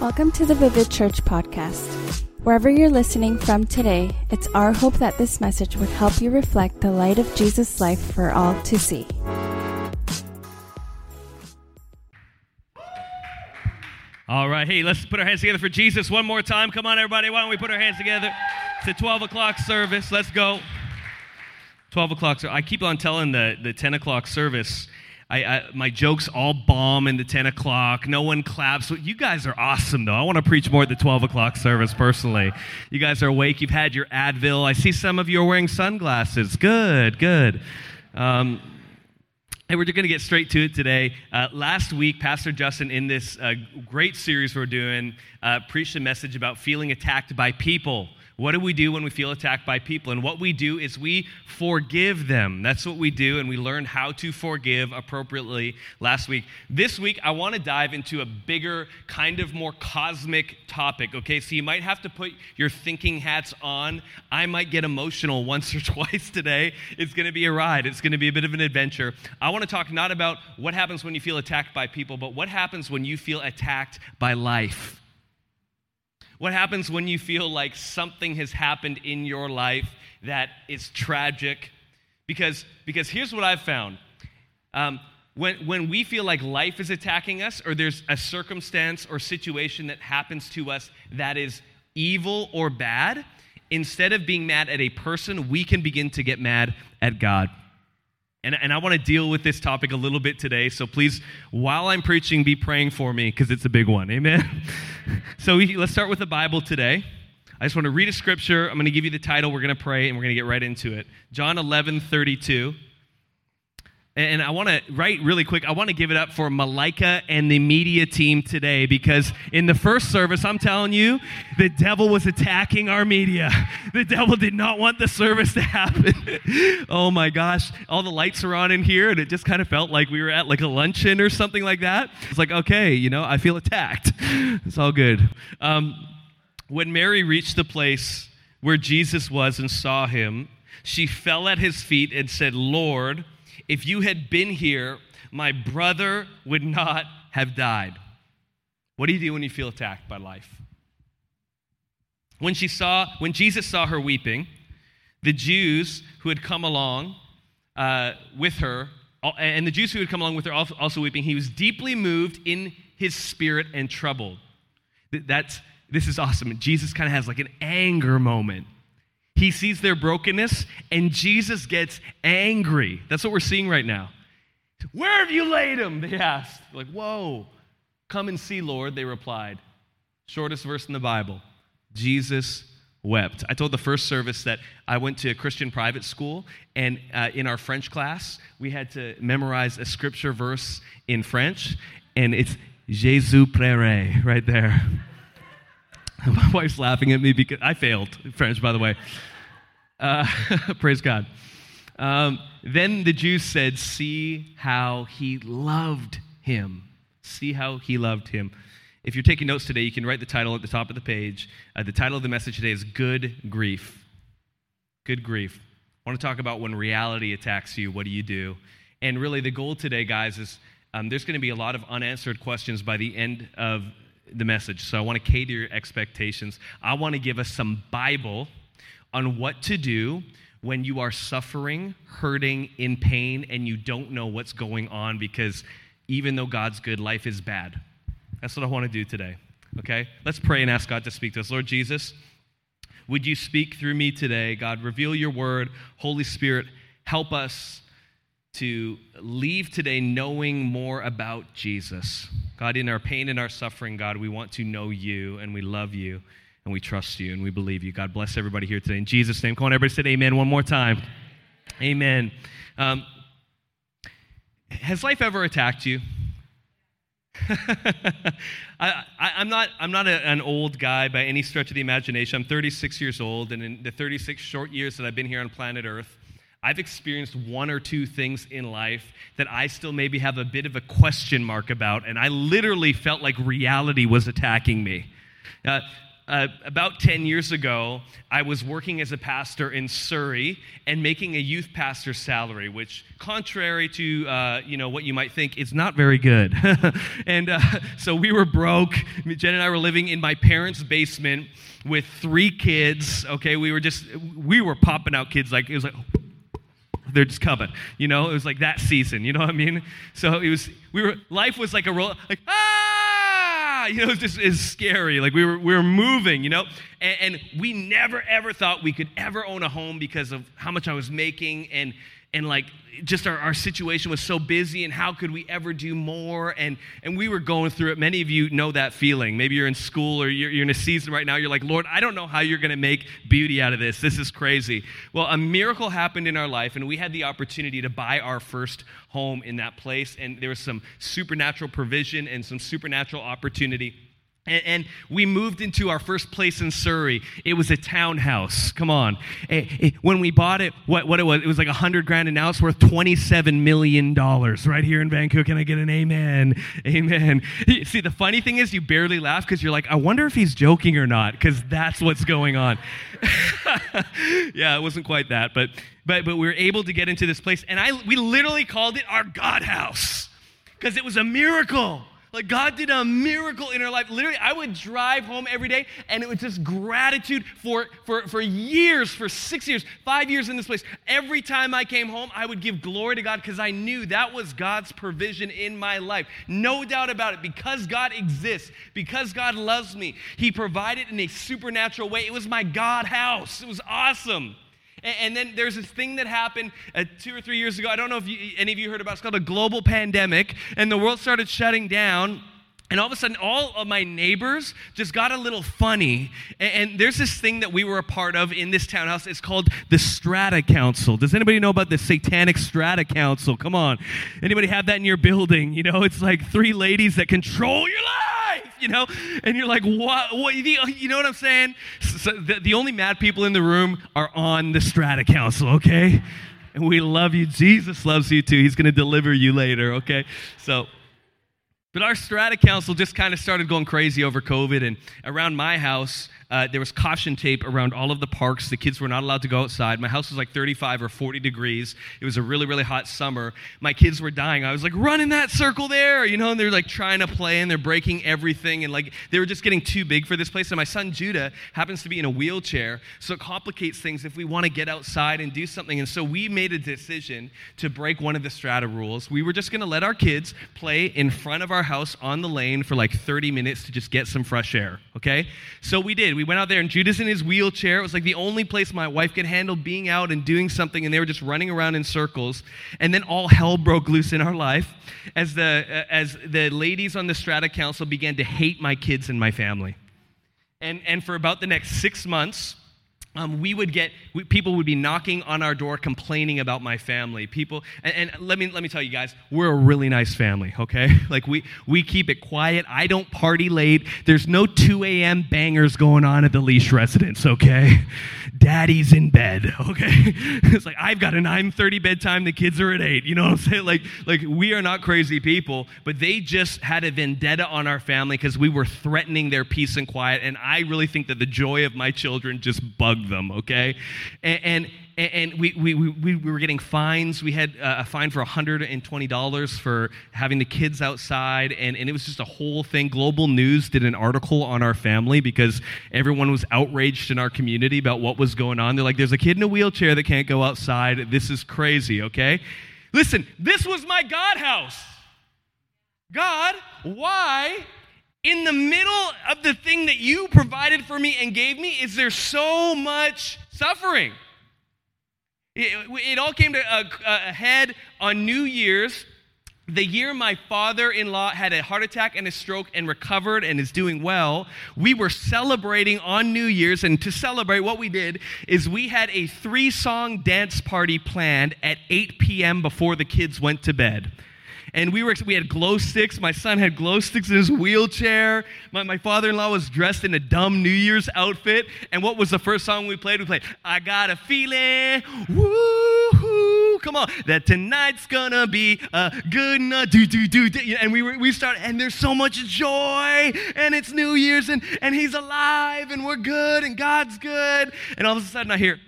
Welcome to the Vivid Church podcast. Wherever you're listening from today, it's our hope that this message would help you reflect the light of Jesus' life for all to see. All right, hey, let's put our hands together for Jesus one more time. Come on, everybody. Why don't we put our hands together? It's a 12 o'clock service. Let's go. 12 o'clock. So I keep on telling the, the 10 o'clock service. I, I, my jokes all bomb in the 10 o'clock. No one claps. You guys are awesome, though. I want to preach more at the 12 o'clock service personally. You guys are awake. You've had your Advil. I see some of you are wearing sunglasses. Good, good. Um, and we're just going to get straight to it today. Uh, last week, Pastor Justin, in this uh, great series we're doing, uh, preached a message about feeling attacked by people. What do we do when we feel attacked by people? And what we do is we forgive them. That's what we do, and we learned how to forgive appropriately last week. This week, I want to dive into a bigger, kind of more cosmic topic, okay? So you might have to put your thinking hats on. I might get emotional once or twice today. It's going to be a ride, it's going to be a bit of an adventure. I want to talk not about what happens when you feel attacked by people, but what happens when you feel attacked by life. What happens when you feel like something has happened in your life that is tragic? Because, because here's what I've found. Um, when, when we feel like life is attacking us, or there's a circumstance or situation that happens to us that is evil or bad, instead of being mad at a person, we can begin to get mad at God. And, and I want to deal with this topic a little bit today. So please, while I'm preaching, be praying for me because it's a big one. Amen? so we, let's start with the Bible today. I just want to read a scripture. I'm going to give you the title. We're going to pray and we're going to get right into it. John 11, 32. And I want to, right, really quick, I want to give it up for Malika and the media team today because in the first service, I'm telling you, the devil was attacking our media. The devil did not want the service to happen. oh my gosh, all the lights are on in here, and it just kind of felt like we were at like a luncheon or something like that. It's like, okay, you know, I feel attacked. It's all good. Um, when Mary reached the place where Jesus was and saw him, she fell at his feet and said, Lord, if you had been here, my brother would not have died. What do you do when you feel attacked by life? When she saw, when Jesus saw her weeping, the Jews who had come along uh, with her, and the Jews who had come along with her also weeping, he was deeply moved in his spirit and troubled. That's this is awesome. Jesus kind of has like an anger moment. He sees their brokenness and Jesus gets angry. That's what we're seeing right now. Where have you laid him? They asked. Like, whoa. Come and see, Lord, they replied. Shortest verse in the Bible. Jesus wept. I told the first service that I went to a Christian private school, and uh, in our French class, we had to memorize a scripture verse in French, and it's Jésus pleurait right there. My wife's laughing at me because I failed French, by the way. Uh, praise God. Um, then the Jews said, See how he loved him. See how he loved him. If you're taking notes today, you can write the title at the top of the page. Uh, the title of the message today is Good Grief. Good Grief. I want to talk about when reality attacks you, what do you do? And really, the goal today, guys, is um, there's going to be a lot of unanswered questions by the end of the message. So I want to cater your expectations. I want to give us some Bible on what to do when you are suffering, hurting, in pain, and you don't know what's going on because even though God's good, life is bad. That's what I want to do today. Okay? Let's pray and ask God to speak to us. Lord Jesus, would you speak through me today? God, reveal your word. Holy Spirit, help us to leave today knowing more about Jesus. God, in our pain and our suffering, God, we want to know you and we love you and we trust you and we believe you. God bless everybody here today. In Jesus' name, come on, everybody say amen one more time. Amen. Um, has life ever attacked you? I, am not, I'm not a, an old guy by any stretch of the imagination. I'm 36 years old, and in the 36 short years that I've been here on planet Earth, I've experienced one or two things in life that I still maybe have a bit of a question mark about, and I literally felt like reality was attacking me. Uh, uh, about 10 years ago, I was working as a pastor in Surrey and making a youth pastor salary, which, contrary to uh, you know what you might think, is not very good. and uh, so we were broke. Jen and I were living in my parents' basement with three kids. Okay, we were just we were popping out kids like it was like they're just coming. You know, it was like that season. You know what I mean? So it was we were life was like a roll like ah Ah, you know it just is scary. Like we were we were moving you know? And, and we never ever thought we could ever own a home because of how much I was making and and like just our, our situation was so busy and how could we ever do more? And and we were going through it. Many of you know that feeling. Maybe you're in school or you're, you're in a season right now. You're like lord i don't know how you're going to make beauty out of this. This is crazy. Well a miracle happened in our life and we had the opportunity to buy our first home in that place and there was some supernatural provision and some supernatural opportunity and, we moved into our first place in Surrey. It was a townhouse. Come on. When we bought it, what, what it was, it was like a hundred grand, and now it's worth $27 million right here in Vancouver. Can I get an amen? Amen. See, the funny thing is, you barely laugh because you're like, I wonder if he's joking or not, because that's what's going on. yeah, it wasn't quite that, but, but, but we were able to get into this place, and I, we literally called it our God house because it was a miracle. Like God did a miracle in her life. Literally, I would drive home every day and it was just gratitude for, for, for years, for six years, five years in this place. Every time I came home, I would give glory to God because I knew that was God's provision in my life. No doubt about it. Because God exists, because God loves me, He provided in a supernatural way. It was my God house. It was awesome. And, and then there's this thing that happened uh, two or three years ago. I don't know if you, any of you heard about it. It's called a global pandemic. And the world started shutting down. And all of a sudden, all of my neighbors just got a little funny. And, and, there's this thing that we were a part of in this townhouse. It's called the Strata Council. Does anybody know about the Satanic Strata Council? Come on. Anybody have that in your building? You know, it's like three ladies that control your life you know? And you're like, what? what you know what I'm saying? So the, the only mad people in the room are on the Strata Council, okay? And we love you. Jesus loves you too. He's going to deliver you later, okay? So, but our strata council just kind of started going crazy over COVID. And around my house, uh, there was caution tape around all of the parks. The kids were not allowed to go outside. My house was like 35 or 40 degrees. It was a really, really hot summer. My kids were dying. I was like, run in that circle there, you know, and they're like trying to play and they're breaking everything. And like they were just getting too big for this place. And my son Judah happens to be in a wheelchair. So it complicates things if we want to get outside and do something. And so we made a decision to break one of the strata rules. We were just going to let our kids play in front of our house on the lane for like 30 minutes to just get some fresh air, okay? So we did. We went out there, and Judah's in his wheelchair. It was like the only place my wife could handle being out and doing something, and they were just running around in circles. And then all hell broke loose in our life as the, uh, as the ladies on the Strata Council began to hate my kids and my family. And, and for about the next six months, um, we would get we, people would be knocking on our door complaining about my family. People and, and, let me let me tell you guys we're a really nice family okay? Like we we keep it quiet. I don't party late. There's no 2 a.m bangers going on at the leash residence okay? Daddy's in bed okay? It's like i've got a 9.30 bedtime. The kids are at 8 you know what i'm saying? Like like we are not crazy people but they just had a vendetta on our family because we were threatening their peace and quiet and i really think that the joy of my children just bugged them, okay? And, and, and we, we, we, we were getting fines. We had uh, a fine for $120 for having the kids outside, and, and it was just a whole thing. Global News did an article on our family because everyone was outraged in our community about what was going on. They're like, there's a kid in a wheelchair that can't go outside. This is crazy, okay? Listen, this was my God house. God, why in the middle of the thing that you provided for me and gave me, is there so much suffering? It, it all came to a, a head on New Year's, the year my father in law had a heart attack and a stroke and recovered and is doing well, we were celebrating on New Year's. And to celebrate, what we did is we had a three song dance party planned at 8 p.m. before the kids went to bed and we were we had glow sticks. My son had glow sticks in his wheelchair. My, my father-in-law was dressed in a dumb New Year's outfit. And what was the first song we played? We played "I Got a Feeling." Woo! Hoo, come on, that tonight's gonna be a good night. Do, do, do, do. And we, were, we start, and there's so much joy, and it's New Year's, and, and He's alive, and we're good, and God's good. And all of a sudden I hear,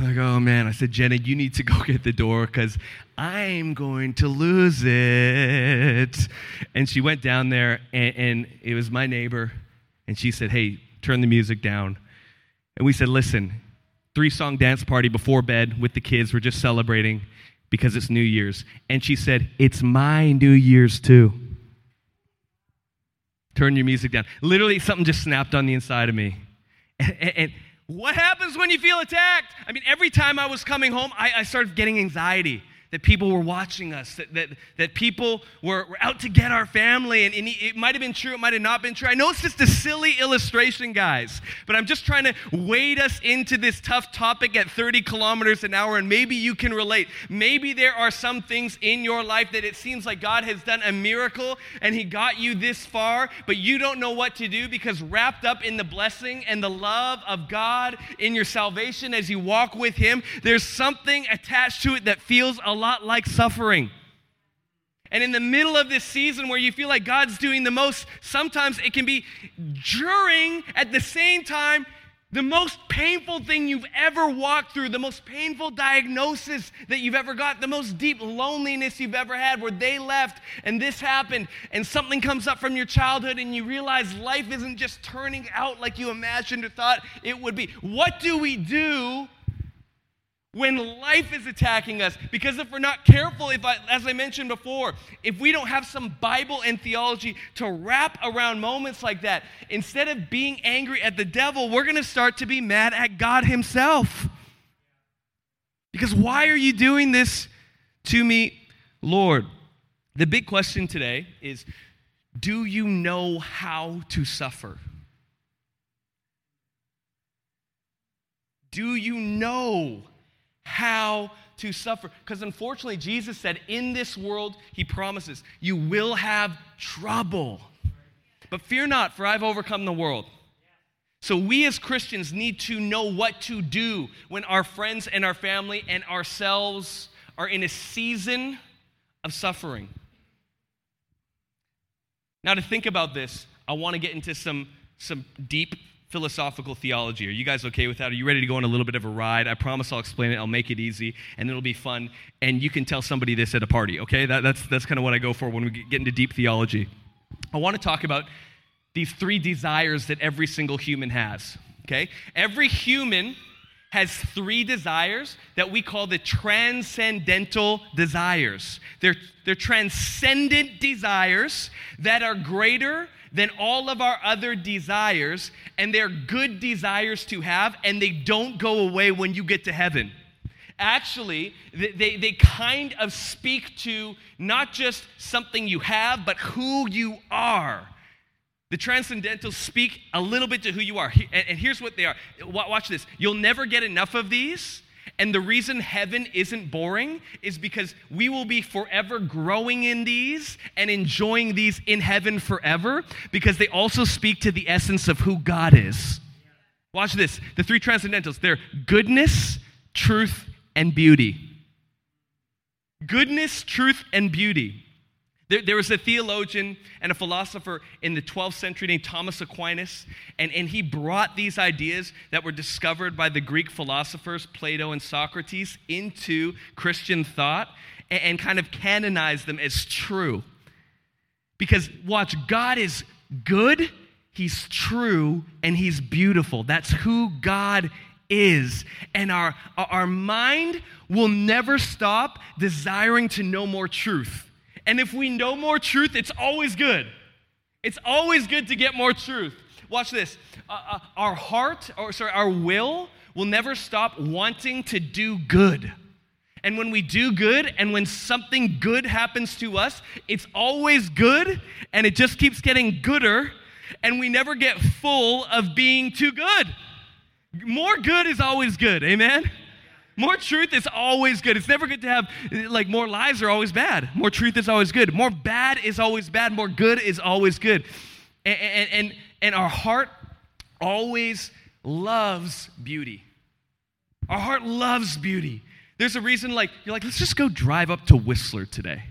like, oh man, I said, Jenna, you need to go get the door because I'm going to lose it. And she went down there, and, and, it was my neighbor, and she said, hey, turn the music down. And we said, listen, three song dance party before bed with the kids. We're just celebrating because it's New Year's. And she said, it's my New Year's too. Turn your music down. Literally, something just snapped on the inside of me. and, and what happens when you feel attacked? I mean, every time I was coming home, I, I started getting anxiety that people were watching us, that, that, that people were, were out to get our family. And, and it might have been true, it might have not been true. I know it's just a silly illustration, guys, but I'm just trying to wade us into this tough topic at 30 kilometers an hour, and maybe you can relate. Maybe there are some things in your life that it seems like God has done a miracle and He got you this far, but you don't know what to do because wrapped up in the blessing and the love of God in your salvation as you walk with Him, there's something attached to it that feels a lot like suffering. And in the middle of this season where you feel like God's doing the most, sometimes it can be during, at the same time, the most painful thing you've ever walked through, the most painful diagnosis that you've ever got, the most deep loneliness you've ever had, where they left and this happened, and something comes up from your childhood, and you realize life isn't just turning out like you imagined or thought it would be. What do we do when life is attacking us because if we're not careful if I, as i mentioned before if we don't have some bible and theology to wrap around moments like that instead of being angry at the devil we're going to start to be mad at god himself. Because why are you doing this to me lord? The big question today is do you know how to suffer? Do you know how to suffer. Because unfortunately, Jesus said, in this world, he promises, you will have trouble. But fear not, for I've overcome the world. So, we as Christians need to know what to do when our friends and our family and ourselves are in a season of suffering. Now, to think about this, I want to get into some, some deep philosophical theology. Are you guys okay with that? Are you ready to go on a little bit of a ride? I promise I'll explain it. I'll make it easy, and it'll be fun. And you can tell somebody this at a party, okay? That, that's, that's kind of what I go for when we get into deep theology. I want to talk about these three desires that every single human has, okay? Every human has three desires that we call the transcendental desires. They're, they're transcendent desires that are greater than all of our other desires, and they're good desires to have, and they don't go away when you get to heaven. Actually, they, they kind of speak to not just something you have, but who you are. The transcendentals speak a little bit to who you are. And here's what they are. Watch this. You'll never get enough of these and the reason heaven isn't boring is because we will be forever growing in these and enjoying these in heaven forever because they also speak to the essence of who God is. Watch this. The three transcendentals, they're goodness, truth, and beauty. Goodness, truth, and beauty. There, there, was a theologian and a philosopher in the 12th century named Thomas Aquinas, and, and he brought these ideas that were discovered by the Greek philosophers, Plato and Socrates, into Christian thought and, and kind of canonized them as true. Because, watch, God is good, He's true, and He's beautiful. That's who God is. And our, our mind will never stop desiring to know more truth. And if we know more truth, it's always good. It's always good to get more truth. Watch this. Uh, uh, our heart, or sorry, our will will never stop wanting to do good. And when we do good and when something good happens to us, it's always good and it just keeps getting gooder and we never get full of being too good. More good is always good. Amen? More truth is always good. It's never good to have, like, more lies are always bad. More truth is always good. More bad is always bad. More good is always good. And, and, and, and our heart always loves beauty. Our heart loves beauty. There's a reason, like, you're like, let's just go drive up to Whistler today.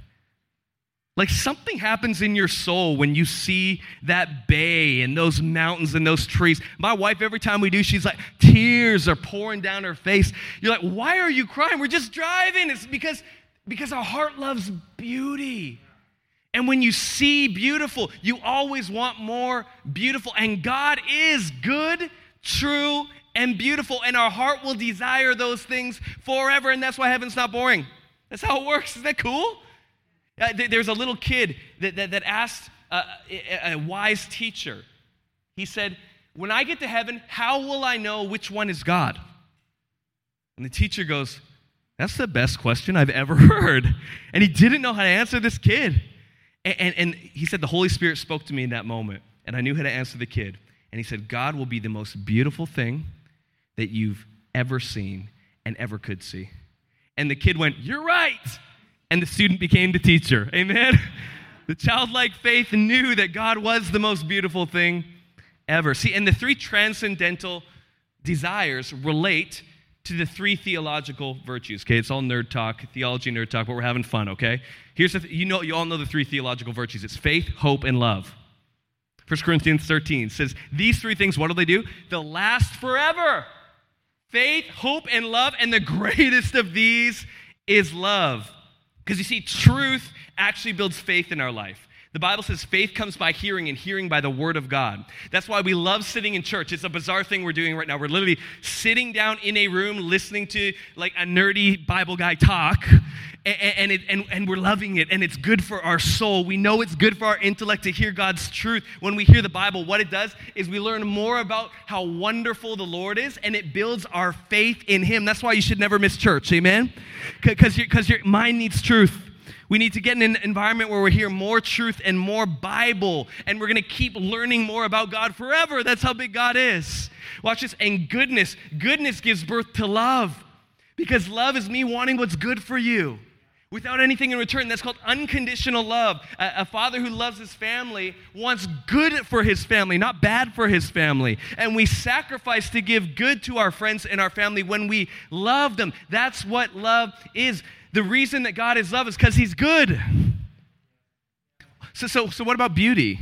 Like something happens in your soul when you see that bay and those mountains and those trees. My wife, every time we do, she's like, tears are pouring down her face. You're like, why are you crying? We're just driving. It's because, because our heart loves beauty. And when you see beautiful, you always want more beautiful. And God is good, true, and beautiful. And our heart will desire those things forever. And that's why heaven's not boring. That's how it works. Isn't that cool? Uh, there's a little kid that, that, that asked a, a, a wise teacher, he said, When I get to heaven, how will I know which one is God? And the teacher goes, That's the best question I've ever heard. And he didn't know how to answer this kid. And, and, and, he said, The Holy Spirit spoke to me in that moment, and I knew how to answer the kid. And he said, God will be the most beautiful thing that you've ever seen and ever could see. And the kid went, You're right and the student became the teacher. Amen? The childlike faith knew that God was the most beautiful thing ever. See, and the three transcendental desires relate to the three theological virtues. Okay, it's all nerd talk, theology nerd talk, but we're having fun. Okay, here's the th- you know you all know the three theological virtues. It's faith, hope, and love. 1 Corinthians 13 says these three things. What do they do? They'll last forever. Faith, hope, and love, and the greatest of these is love. Because you see, truth actually builds faith in our life. The Bible says faith comes by hearing and hearing by the word of God. That's why we love sitting in church. It's a bizarre thing we're doing right now. We're literally sitting down in a room listening to like a nerdy Bible guy talk, and, and, it, and, and we're loving it, and it's good for our soul. We know it's good for our intellect to hear God's truth. When we hear the Bible, what it does is we learn more about how wonderful the Lord is, and it builds our faith in Him. That's why you should never miss church. Amen? Because your, your mind needs truth. We need to get in an environment where we hear more truth and more Bible, and we're going to keep learning more about God forever. That's how big God is. Watch this. And goodness, goodness gives birth to love because love is me wanting what's good for you without anything in return. That's called unconditional love. A, a, father who loves his family wants good for his family, not bad for his family. And we sacrifice to give good to our friends and our family when we love them. That's what love is. The reason that God is love is because he's good. So, so, so, what about beauty?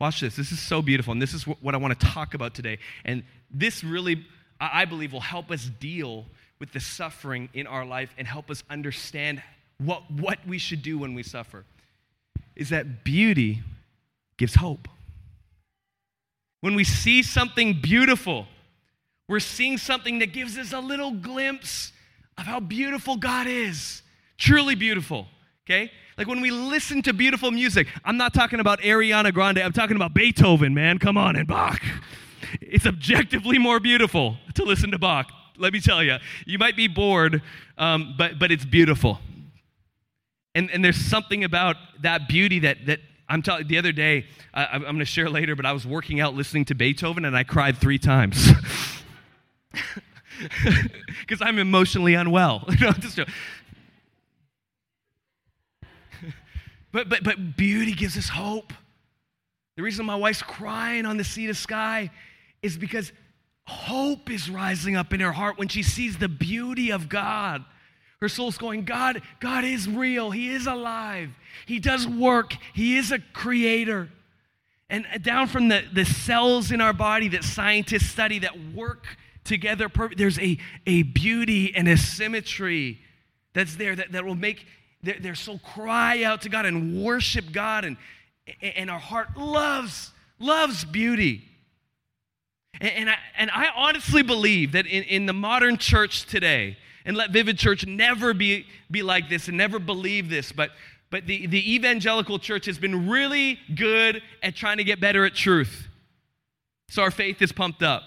Watch this. This is so beautiful. And this is what I want to talk about today. And this really, I believe, will help us deal with the suffering in our life and help us understand what, what we should do when we suffer. Is that beauty gives hope. When we see something beautiful, we're seeing something that gives us a little glimpse of how beautiful God is. Truly beautiful, okay? Like when we listen to beautiful music, I'm not talking about Ariana Grande, I'm talking about Beethoven, man. Come on, and Bach. It's objectively more beautiful to listen to Bach. Let me tell you, you might be bored, um, but, but it's beautiful. And, and there's something about that beauty that, that I'm telling the other day, I, I'm going to share later, but I was working out listening to Beethoven and I cried three times. because I'm emotionally unwell. but, but, but beauty gives us hope. The reason my wife's crying on the sea to sky is because hope is rising up in her heart when she sees the beauty of God. Her soul's going, God, God is real. He is alive. He does work. He is a creator. And down from the, the cells in our body that scientists study that work together. There's a, a beauty and a symmetry that's there that, that will make their, their soul cry out to God and worship God. And, and our heart loves, loves beauty. And, and, I, and I honestly believe that in, in the modern church today, and let Vivid Church never be, be like this and never believe this, but, but the, the evangelical church has been really good at trying to get better at truth. So our faith is pumped up.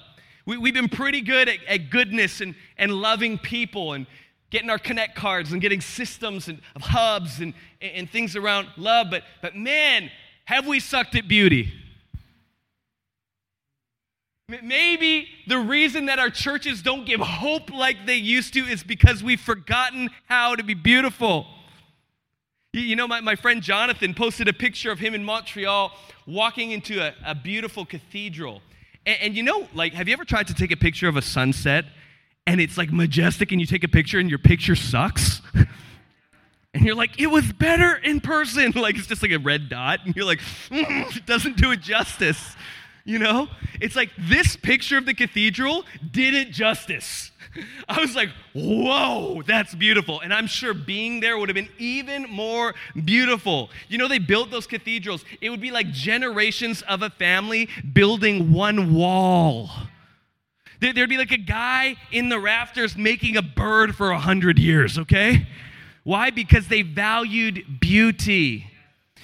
We, we've been pretty good at, at goodness and, and loving people and getting our connect cards and getting systems and of hubs and, and things around love, but, but man, have we sucked at beauty? Maybe the reason that our churches don't give hope like they used to is because we've forgotten how to be beautiful. You know, my, my friend Jonathan posted a picture of him in Montreal walking into a, a beautiful cathedral. And, and you know, like, have you ever tried to take a picture of a sunset and it's like majestic and you take a picture and your picture sucks? and you're like, it was better in person. Like, it's just like a red dot. And you're like, mm, it doesn't do it justice. You know? It's like this picture of the cathedral did it justice. I was like, whoa, that's beautiful. And I'm sure being there would have been even more beautiful. You know, they built those cathedrals, it would be like generations of a family building one wall. There'd be like a guy in the rafters making a bird for a hundred years, okay? Why? Because they valued beauty.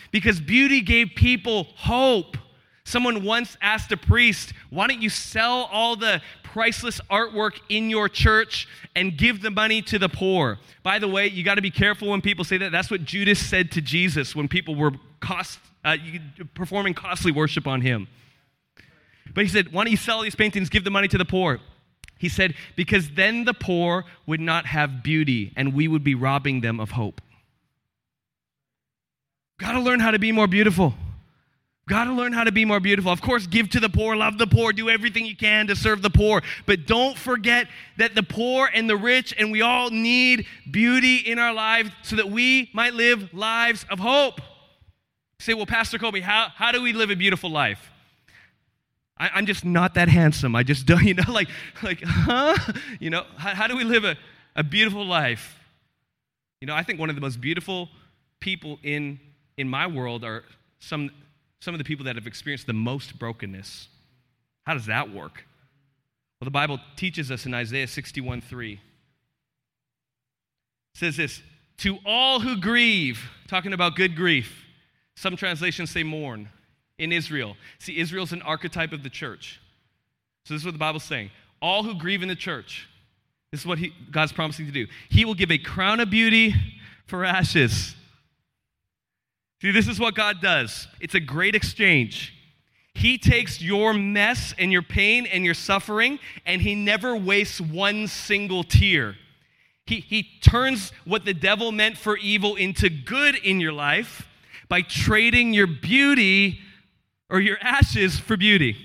Because beauty gave people hope. Someone once asked a priest, Why don't you sell all the priceless artwork in your church and give the money to the poor? By the way, you got to be careful when people say that. That's what Judas said to Jesus when people were cost, uh, performing costly worship on him. But he said, Why don't you sell these paintings, give the money to the poor? He said, Because then the poor would not have beauty and we would be robbing them of hope. Got to learn how to be more beautiful. Got to learn how to be more beautiful. Of course, give to the poor, love the poor, do everything you can to serve the poor. But don't forget that the poor and the rich and we all need beauty in our lives so that we might live lives of hope. Say, well, Pastor Colby, how, how do we live a beautiful life? I, am just not that handsome. I just don't, you know, like, like huh? You know, how, how do we live a, a beautiful life? You know, I think one of the most beautiful people in, in my world are some some of the people that have experienced the most brokenness. How does that work? Well, the Bible teaches us in Isaiah 61 3. It says this To all who grieve, talking about good grief, some translations say mourn in Israel. See, Israel's an archetype of the church. So, this is what the Bible's saying. All who grieve in the church, this is what he, God's promising to do. He will give a crown of beauty for ashes See, this is what God does it's a great exchange. He takes your mess and your pain and your suffering, and He never wastes one single tear. He, he turns what the devil meant for evil into good in your life by trading your beauty or your ashes for beauty.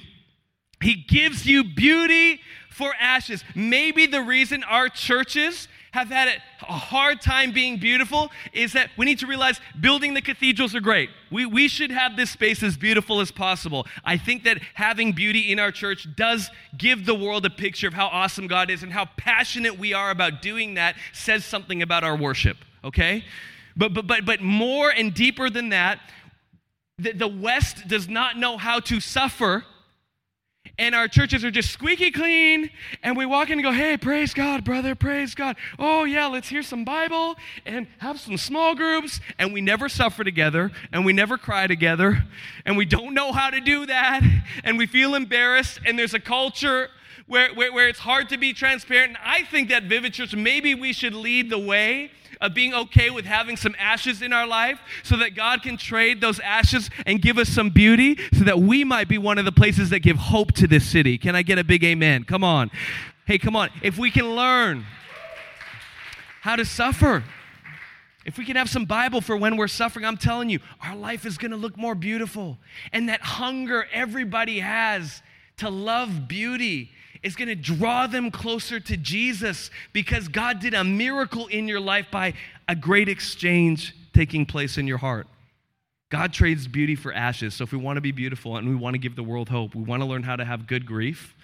He gives you beauty for ashes. Maybe the reason our churches have had a hard time being beautiful is that we need to realize building the cathedrals are great. We, we should have this space as beautiful as possible. I think that having beauty in our church does give the world a picture of how awesome God is and how passionate we are about doing that says something about our worship, okay? But, but, but, but more and deeper than that, the, the West does not know how to suffer and our churches are just squeaky clean and we walk in and go hey praise god brother praise god. Oh yeah let's hear some bible and have some small groups. And we never suffer together and we never cry together and we don't know how to do that and we feel embarrassed and there's a culture where, where, where it's hard to be transparent. And i think that vivid church maybe we should lead the way of being okay with having some ashes in our life so that God can trade those ashes and give us some beauty so that we might be one of the places that give hope to this city. Can I get a big amen? Come on. Hey, come on. If we can learn how to suffer, if we can have some Bible for when we're suffering, I'm telling you, our life is going to look more beautiful. And that hunger everybody has to love beauty is going to draw them closer to Jesus because God did a miracle in your life by a great exchange taking place in your heart. God trades beauty for ashes. So if we want to be beautiful and we want to give the world hope, we want to learn how to have good grief.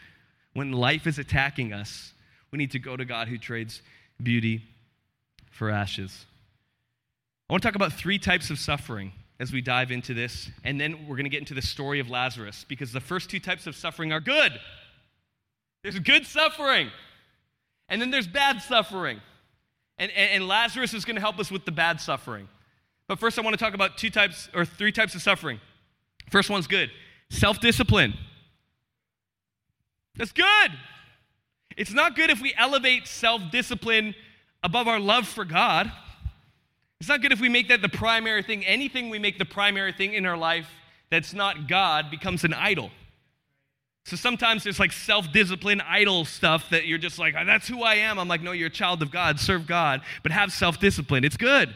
When life is attacking us, we need to go to God who trades beauty for ashes. I want to talk about three types of suffering as we dive into this, and then we're going to get into the story of Lazarus because the first two types of suffering are good. There's good suffering, and then there's bad suffering. And, and, and Lazarus is going to help us with the bad suffering. But first, I want to talk about two types or three types of suffering. First one's good self discipline. That's good. It's not good if we elevate self discipline above our love for God. It's not good if we make that the primary thing. Anything we make the primary thing in our life that's not God becomes an idol. So sometimes there's like self discipline, idol stuff that you're just like, that's who I am. I'm like, no, you're a child of God, serve God, but have self discipline. It's good.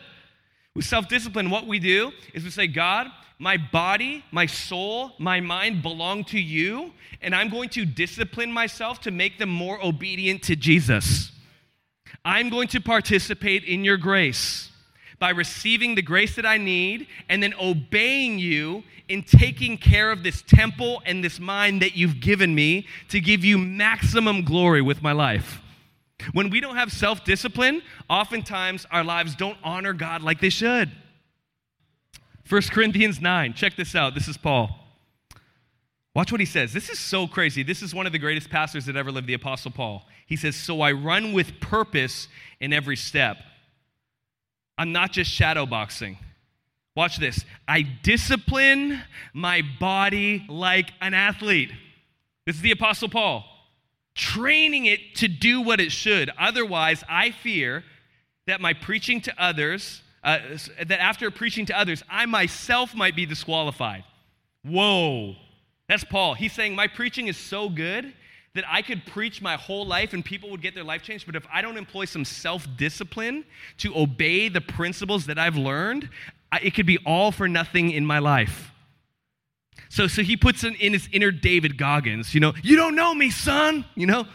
With self discipline, what we do is we say, God, my body, my soul, my mind belong to you, and I'm going to discipline myself to make them more obedient to Jesus. I'm going to participate in your grace by receiving the grace that I need and then obeying you in taking care of this temple and this mind that you've given me to give you maximum glory with my life. When we don't have self discipline, oftentimes our lives don't honor God like they should. 1 Corinthians 9, check this out. This is Paul. Watch what he says. This is so crazy. This is one of the greatest pastors that ever lived, the Apostle Paul. He says, So I run with purpose in every step. I'm not just shadow boxing. Watch this. I discipline my body like an athlete. This is the Apostle Paul, training it to do what it should. Otherwise, I fear that my preaching to others, uh, that after preaching to others, I myself might be disqualified. Whoa. That's Paul. He's saying, My preaching is so good that I could preach my whole life and people would get their life changed, but if I don't employ some self discipline to obey the principles that I've learned, it could be all for nothing in my life. So, so he puts in, in his inner David Goggins, you know, you don't know me, son, you know?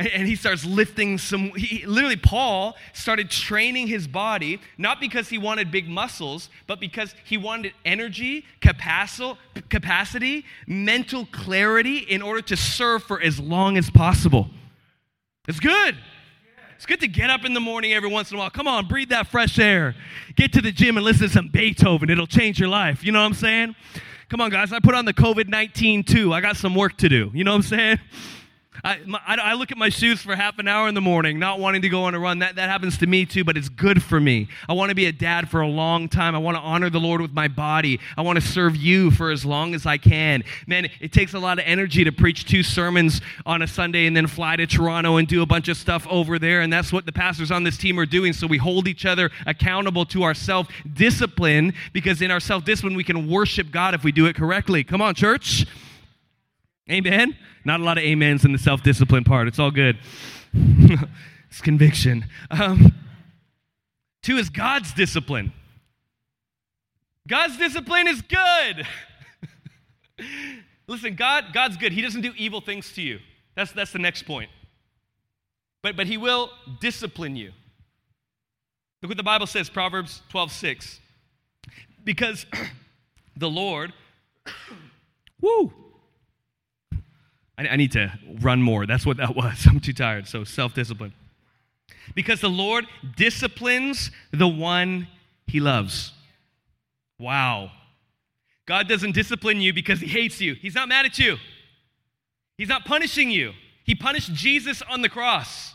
And he starts lifting some he, literally paul started training his body not because he wanted big muscles but because he wanted energy capacity, mental clarity in order to serve for as long as possible. It's good. It's good to get up in the morning every once in a while. Come on breathe that fresh air. Get to the gym and listen to some beethoven. It'll change your life. You know what i'm saying? Come on guys. I put on the covid-19 too. I got some work to do. You know what i'm saying I, my, I, look at my shoes for half an hour in the morning, not wanting to go on a run. That, that happens to me too, but it's good for me. I want to be a dad for a long time. I want to honor the Lord with my body. I want to serve you for as long as I can. Man, it takes a lot of energy to preach two sermons on a Sunday and then fly to Toronto and do a bunch of stuff over there. And that's what the pastors on this team are doing. So we hold each other accountable to our self discipline because in our self discipline, we can worship God if we do it correctly. Come on, church. Amen. Not a lot of amens in the self discipline part. It's all good. it's conviction. Um, two is God's discipline. God's discipline is good. Listen, God, God's good. He doesn't do evil things to you. That's, that's the next point. But, but He will discipline you. Look what the Bible says, Proverbs 12 6. Because the Lord, woo, I, I need to run more. That's what that was. I'm too tired. So self discipline. Because the Lord disciplines the one he loves. Wow. God doesn't discipline you because he hates you. He's not mad at you. He's not punishing you. He punished Jesus on the cross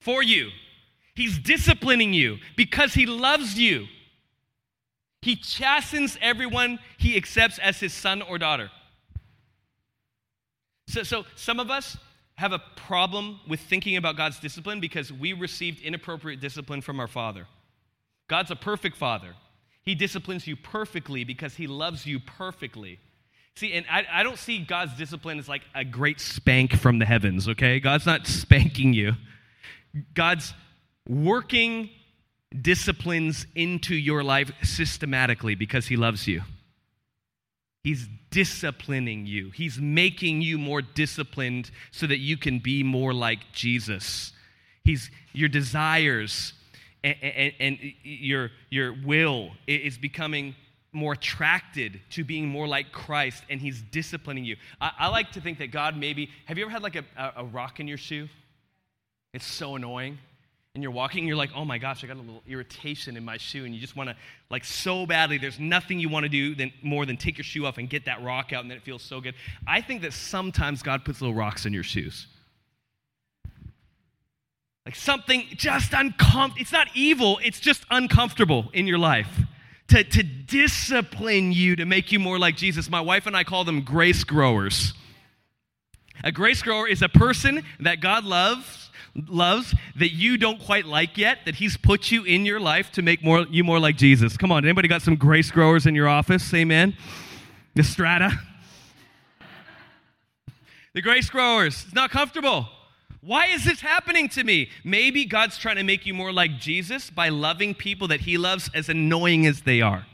for you. He's disciplining you because he loves you. He chastens everyone he accepts as his son or daughter. So, so some of us have a problem with thinking about God's discipline because we received inappropriate discipline from our father. God's a perfect father. He disciplines you perfectly because he loves you perfectly. See, and I, I don't see God's discipline as like a great spank from the heavens, okay? God's not spanking you. God's working disciplines into your life systematically because he loves you. He's disciplining you. He's making you more disciplined so that you can be more like Jesus. He's your desires and, and, and your, your will is becoming more attracted to being more like Christ, and He's disciplining you. I, I like to think that God maybe, have you ever had like a, a rock in your shoe? It's so annoying and you're walking, and you're like, oh my gosh, I got a little irritation in my shoe, and you just want to, like, so badly, there's nothing you want to do than, more than take your shoe off and get that rock out, and then it feels so good. I think that sometimes God puts little rocks in your shoes. Like something just uncomfortable. It's not evil, it's just uncomfortable in your life. To, to discipline you to make you more like Jesus. My wife and I call them grace growers. A grace grower is a person that God loves loves that you don't quite like yet, that He's put you in your life to make more, you more like Jesus. Come on, anybody got some grace growers in your office? Amen. The strata. the grace growers. It's not comfortable. Why is this happening to me? Maybe God's trying to make you more like Jesus by loving people that He loves as annoying as they are.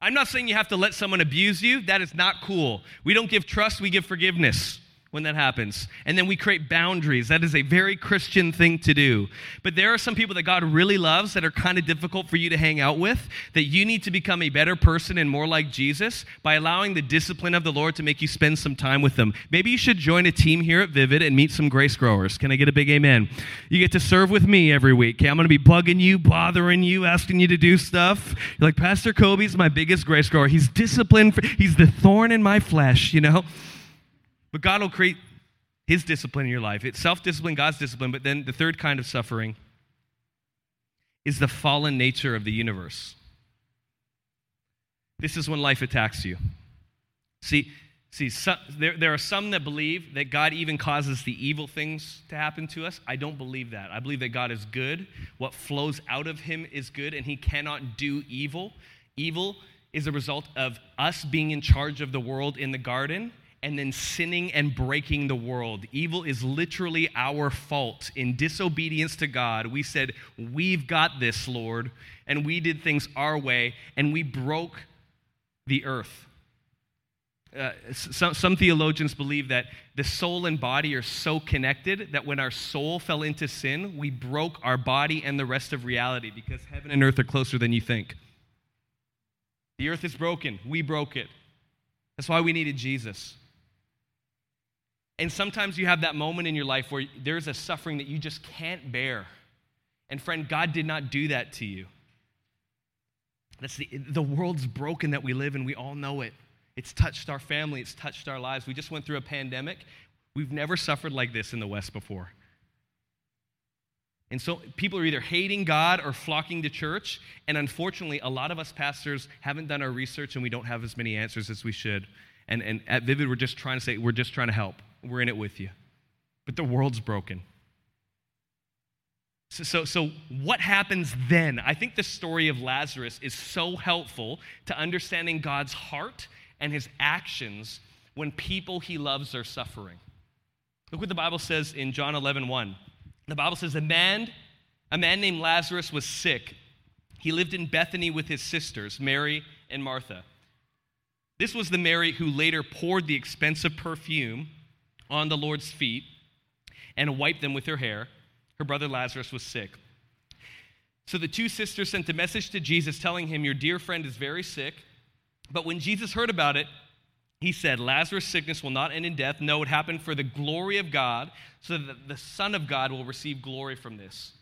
I'm not saying you have to let someone abuse you. That is not cool. We don't give trust, we give forgiveness when that happens. And then we create boundaries. That is a very Christian thing to do. But there are some people that God really loves that are kind of difficult for you to hang out with, that you need to become a better person and more like Jesus by allowing the discipline of the Lord to make you spend some time with them. Maybe you should join a team here at Vivid and meet some grace growers. Can I get a big amen? You get to serve with me every week. Okay, I'm going to be bugging you, bothering you, asking you to do stuff. You're like, Pastor Kobe's my biggest grace grower. He's disciplined, for, he's the thorn in my flesh, you know? But God will create His discipline in your life. It's self discipline, God's discipline. But then the third kind of suffering is the fallen nature of the universe. This is when life attacks you. See, see there, there are some that believe that God even causes the evil things to happen to us. I don't believe that. I believe that God is good. What flows out of Him is good, and He cannot do evil. Evil is a result of us being in charge of the world in the garden and then sinning and breaking the world. Evil is literally our fault. In disobedience to God, we said, We've got this, Lord. And we did things our way, and we broke the earth. Uh, some, some theologians believe that the soul and body are so connected that when our soul fell into sin, we broke our body and the rest of reality because heaven and earth are closer than you think. The earth is broken, we broke it. That's why we needed Jesus. And sometimes you have that moment in your life where there's a suffering that you just can't bear. And friend, God did not do that to you. That's the, the world's broken that we live in. We all know it. It's touched our family, it's touched our lives. We just went through a pandemic. We've never suffered like this in the West before. And so people are either hating God or flocking to church. And unfortunately, a lot of us pastors haven't done our research and we don't have as many answers as we should. And, and at Vivid, we're just trying to say, we're just trying to help. We're in it with you. But the world's broken. So, so, so, what happens then? I think the story of Lazarus is so helpful to understanding God's heart and his actions when people he loves are suffering. Look what the Bible says in John 11 1. The Bible says, a man, a man named Lazarus was sick. He lived in Bethany with his sisters, Mary and Martha. This was the Mary who later poured the expensive perfume on the Lord's feet and wiped them with her hair. Her brother Lazarus was sick. So the two sisters sent a message to Jesus telling him, Your dear friend is very sick. But when Jesus heard about it, he said, Lazarus' sickness will not end in death. No, it happened for the glory of God, so that the Son of God will receive glory from this.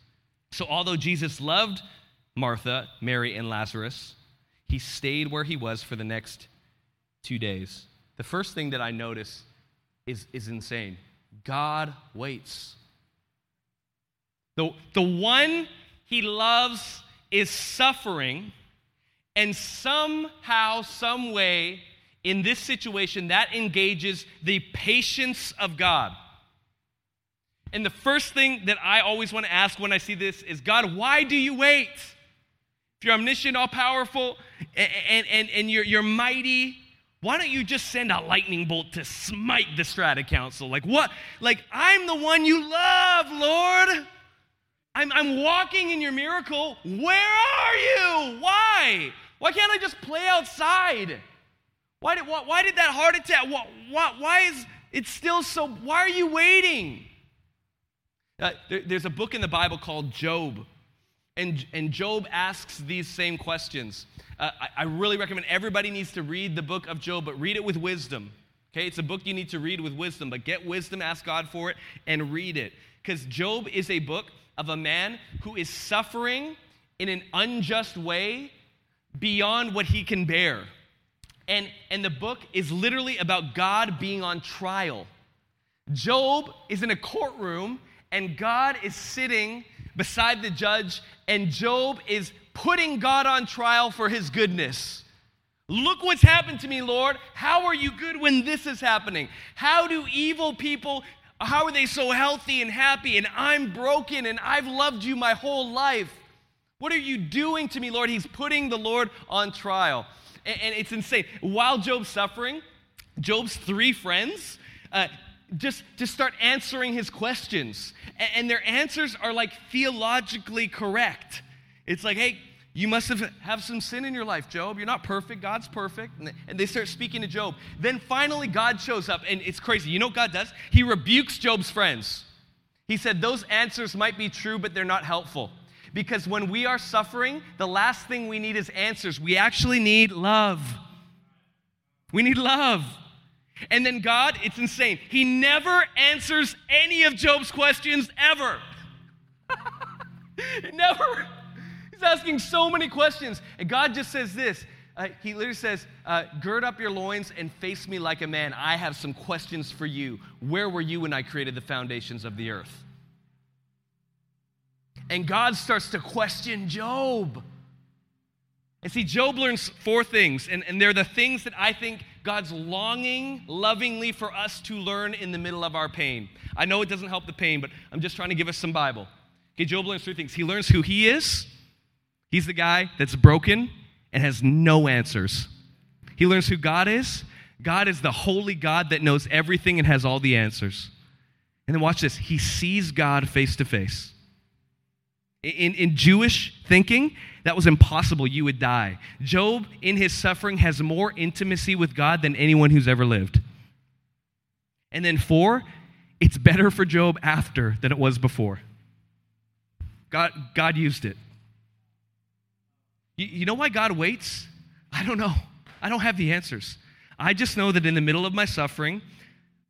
So, although Jesus loved Martha, Mary, and Lazarus, he stayed where he was for the next two days. The first thing that I notice is, is insane. God waits. The, the one he loves is suffering, and somehow, some way, in this situation, that engages the patience of God. And the first thing that I always want to ask when I see this is God, why do you wait? If you're omniscient, all powerful, and, and, and you're, you're mighty, why don't you just send a lightning bolt to smite the strata council? Like, what? Like, I'm the one you love, Lord. I'm, I'm walking in your miracle. Where are you? Why? Why can't I just play outside? Why did, why, why did that heart attack? Why, why, why is it still so? Why are you waiting? Uh, there, there's a book in the Bible called Job. And, and Job asks these same questions. Uh, I, I really recommend everybody needs to read the book of Job, but read it with wisdom. Okay, it's a book you need to read with wisdom, but get wisdom, ask God for it, and read it. Because Job is a book of a man who is suffering in an unjust way beyond what he can bear. And, and the book is literally about God being on trial. Job is in a courtroom, and God is sitting beside the judge, and Job is putting God on trial for his goodness. Look what's happened to me, Lord. How are you good when this is happening? How do evil people, how are they so healthy and happy and I'm broken and I've loved you my whole life? What are you doing to me, Lord? He's putting the Lord on trial. And, and it's insane. While Job's suffering, Job's three friends, uh, just to start answering his questions. And their answers are like theologically correct. It's like, hey, You must have, have some sin in your life, Job. You're not perfect. God's perfect. And they start speaking to Job. Then finally, God shows up, and it's crazy. You know what God does? He rebukes Job's friends. He said, Those answers might be true, but they're not helpful. Because when we are suffering, the last thing we need is answers. We actually need love. We need love. And then God, it's insane. He never answers any of Job's questions ever. never. He's asking so many questions. And God just says this uh, He literally says, uh, Gird up your loins and face me like a man. I have some questions for you. Where were you when I created the foundations of the earth? And God starts to question Job. And see, Job learns four things, and, and they're the things that I think God's longing lovingly for us to learn in the middle of our pain. I know it doesn't help the pain, but I'm just trying to give us some Bible. Okay, Job learns three things. He learns who he is, He's the guy that's broken and has no answers. He learns who God is. God is the holy God that knows everything and has all the answers. And then watch this he sees God face to face. In, in Jewish thinking, that was impossible. You would die. Job, in his suffering, has more intimacy with God than anyone who's ever lived. And then, four, it's better for Job after than it was before. God, God used it. You, you know why God waits? I don't know. I don't have the answers. I just know that in the middle of my suffering,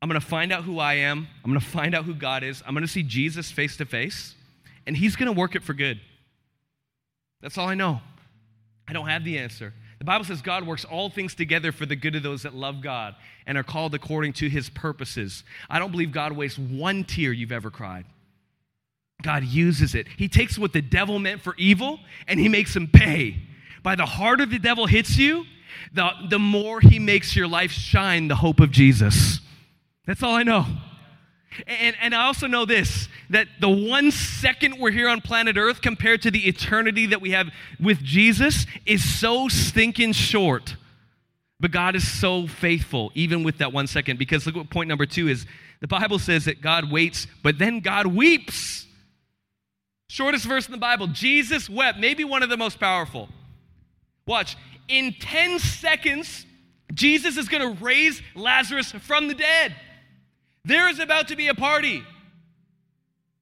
I'm going to find out who I am. I'm going to find out who God is. I'm going to see Jesus face to face, and He's going to work it for good. That's all I know. I don't have the answer. The Bible says God works all things together for the good of those that love God and are called according to His purposes. I don't believe God wastes one tear you've ever cried. God uses it. He takes what the devil meant for evil and he makes him pay. By the harder the devil hits you, the, the more he makes your life shine the hope of Jesus. That's all I know. And, and I also know this that the one second we're here on planet Earth compared to the eternity that we have with Jesus is so stinking short. But God is so faithful, even with that one second. Because look what point number two is the Bible says that God waits, but then God weeps. Shortest verse in the Bible Jesus wept, maybe one of the most powerful. Watch, in 10 seconds, Jesus is going to raise Lazarus from the dead. There is about to be a party.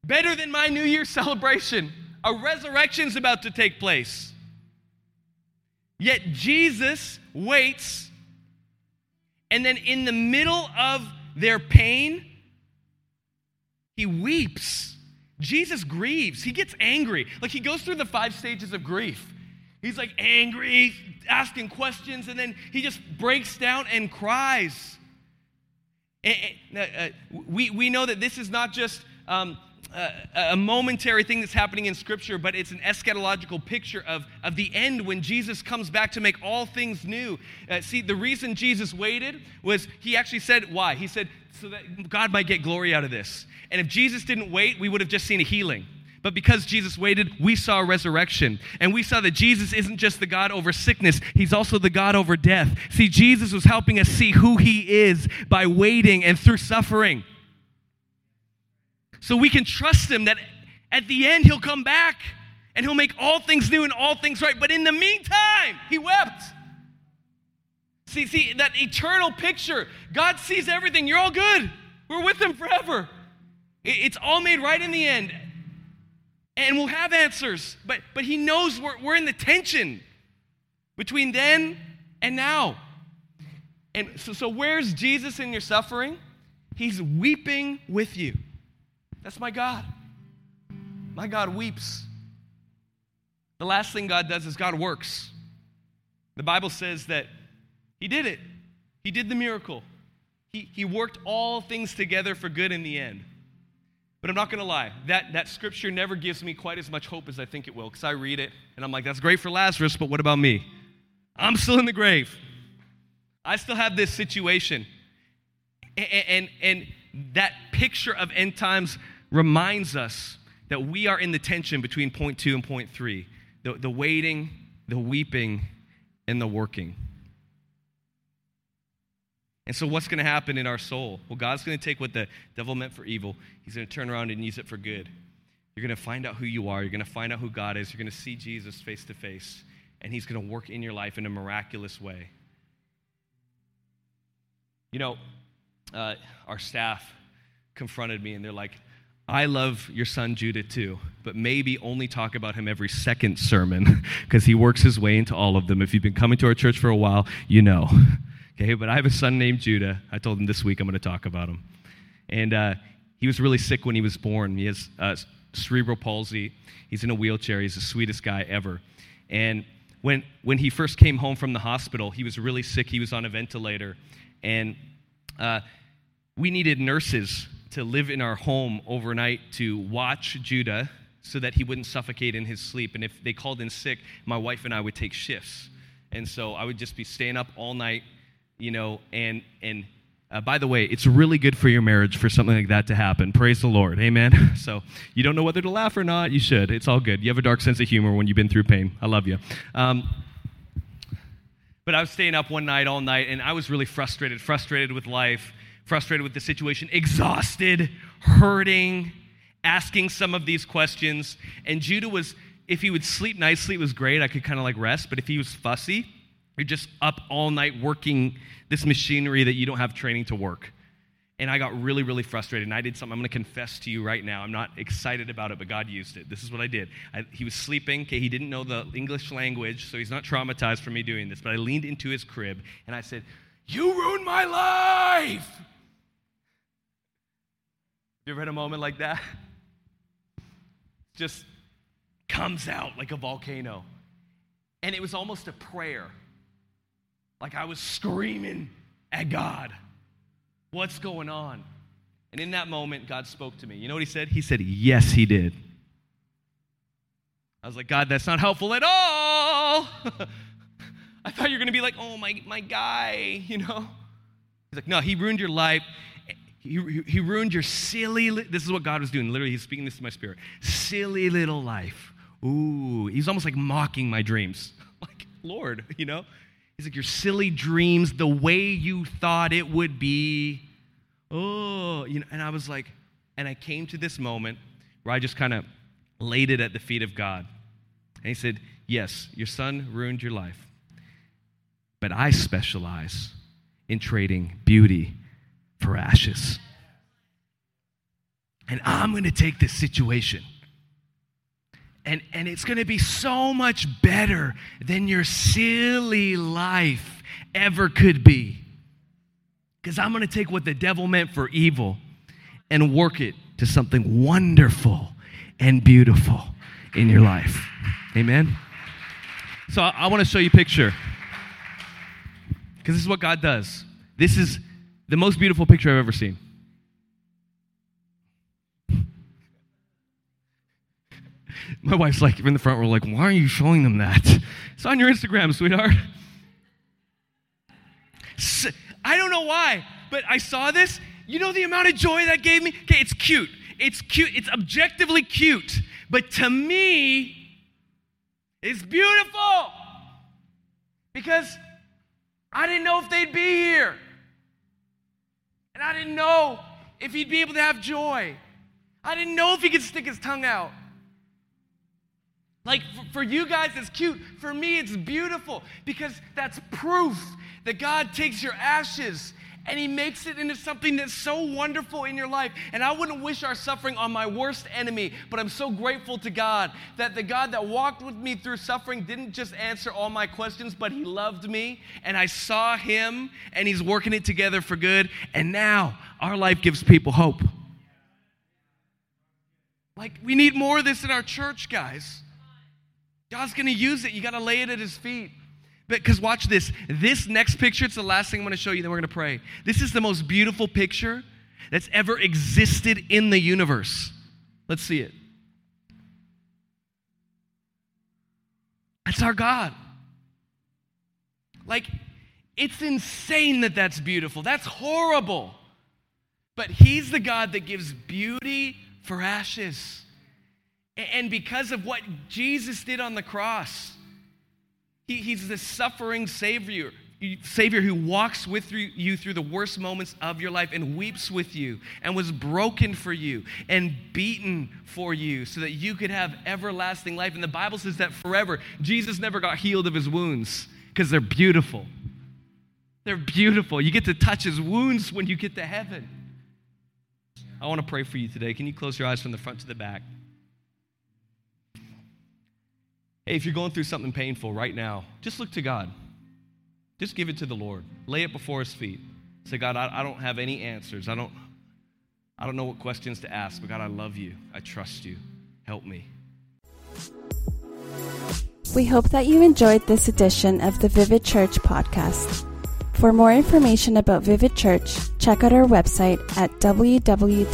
Better than my New Year celebration. A resurrection is about to take place. Yet Jesus waits, and then in the middle of their pain, he weeps. Jesus grieves. He gets angry. Like he goes through the five stages of grief. He's like angry, asking questions, and then he just breaks down and cries. And, and, uh, uh we, we know that this is not just um, uh, a momentary thing that's happening in Scripture, but it's an eschatological picture of, of the end when Jesus comes back to make all things new. Uh, see, the reason Jesus waited was he actually said, why? He said, so that God might get glory out of this. And if Jesus didn't wait, we would have just seen a healing. But because Jesus waited, we saw a resurrection. And we saw that Jesus isn't just the God over sickness, He's also the God over death. See, Jesus was helping us see who He is by waiting and through suffering. So we can trust Him that at the end He'll come back and He'll make all things new and all things right. But in the meantime, He wept. See, see, that eternal picture. God sees everything. You're all good. We're with Him forever. It's all made right in the end. And we'll have answers. But, but He knows we're, we're in the tension between then and now. And so, so, where's Jesus in your suffering? He's weeping with you. That's my God. My God weeps. The last thing God does is God works. The Bible says that He did it, He did the miracle. He, he worked all things together for good in the end. But I'm not going to lie, that, that scripture never gives me quite as much hope as I think it will because I read it and I'm like, that's great for Lazarus, but what about me? I'm still in the grave. I still have this situation. And, and, and that picture of end times reminds us that we are in the tension between point two and point three the, the waiting, the weeping, and the working. And so, what's going to happen in our soul? Well, God's going to take what the devil meant for evil, He's going to turn around and use it for good. You're going to find out who you are. You're going to find out who God is. You're going to see Jesus face to face, and He's going to work in your life in a miraculous way. You know, uh, our staff confronted me, and they're like, I love your son Judah too, but maybe only talk about him every second sermon because he works his way into all of them. If you've been coming to our church for a while, you know. Okay, but I have a son named Judah. I told him this week I'm going to talk about him. And uh, he was really sick when he was born. He has uh, cerebral palsy. He's in a wheelchair. He's the sweetest guy ever. And when, when he first came home from the hospital, he was really sick. He was on a ventilator. And uh, we needed nurses to live in our home overnight to watch Judah so that he wouldn't suffocate in his sleep. And if they called in sick, my wife and I would take shifts. And so I would just be staying up all night, you know, and, and uh, by the way, it's really good for your marriage for something like that to happen. Praise the Lord. Amen. So you don't know whether to laugh or not, you should. It's all good. You have a dark sense of humor when you've been through pain. I love you. Um, but I was staying up one night all night, and I was really frustrated, frustrated with life frustrated with the situation, exhausted, hurting, asking some of these questions. And Judah was, if he would sleep nicely, it was great. I could kind of like rest. But if he was fussy, you're just up all night working this machinery that you don't have training to work. And I got really, really frustrated. And I did something I'm going to confess to you right now. I'm not excited about it, but God used it. This is what I did. I, he was sleeping. Okay, he didn't know the English language, so he's not traumatized for me doing this. But I leaned into his crib and I said, You ruined my life. You ever had a moment like that? Just comes out like a volcano. And it was almost a prayer. Like I was screaming at God, What's going on? And in that moment, God spoke to me. You know what He said? He said, Yes, He did. I was like, God, that's not helpful at all. I thought you were going to be like, Oh, my, my guy, you know? He's like, No, He ruined your life he, he ruined your silly, li- this is what God was doing. Literally, he's speaking this to my spirit. Silly little life. Ooh, he's almost like mocking my dreams. Like, Lord, you know? He's like, your silly dreams, the way you thought it would be. Oh, you know, and I was like, and I came to this moment where I just kind of laid it at the feet of God. And he said, Yes, your son ruined your life, but I specialize in trading beauty for ashes. And I'm going to take this situation. And, and it's going to be so much better than your silly life ever could be. Because I'm going to take what the devil meant for evil and work it to something wonderful and beautiful in your life. Amen? So I, I want to show you a picture. Because this is what God does. This is the most beautiful picture I've ever seen. My wife's like in the front row, like, why are you showing them that? It's on your Instagram, sweetheart. I don't know why, but I saw this. You know the amount of joy that gave me? Okay, it's cute. It's cute. It's objectively cute. But to me, it's beautiful. Because I didn't know if they'd be here. And I didn't know if he'd be able to have joy. I didn't know if he could stick his tongue out. Like for, you guys, it's cute. For me, it's beautiful because that's proof that God takes your ashes and he makes it into something that's so wonderful in your life. And I wouldn't wish our suffering on my worst enemy, but I'm so grateful to God that the God that walked with me through suffering didn't just answer all my questions, but he loved me and I saw him and he's working it together for good. And now our life gives people hope. Like, we need more of this in our church, guys. God's gonna use it. You gotta lay it at his feet. But because watch this. This next picture, it's the last thing I'm going to show you, then we're going to pray. This is the most beautiful picture that's ever existed in the universe. Let's see it. That's our God. Like, it's insane that that's beautiful. That's horrible. But He's the God that gives beauty for ashes. And because of what Jesus did on the cross, he, he's the suffering Savior Savior who walks with you through the worst moments of your life and weeps with you and was broken for you and beaten for you so that you could have everlasting life. And the Bible says that forever. Jesus never got healed of his wounds because they're beautiful. They're beautiful. You get to touch his wounds when you get to heaven. I want to pray for you today. Can you close your eyes from the front to the back? Hey, if you're going through something painful right now, just look to God. Just give it to the Lord. Lay it before his feet. Say, God, I, I don't have any answers. I don't, I don't know what questions to ask, but God, I love you. I trust you. Help me. We hope that you enjoyed this edition of the Vivid Church podcast. For more information about Vivid Church, check out our website at www.vivid.church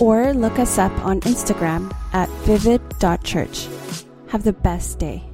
or look us up on Instagram at vivid.church. Have the best day.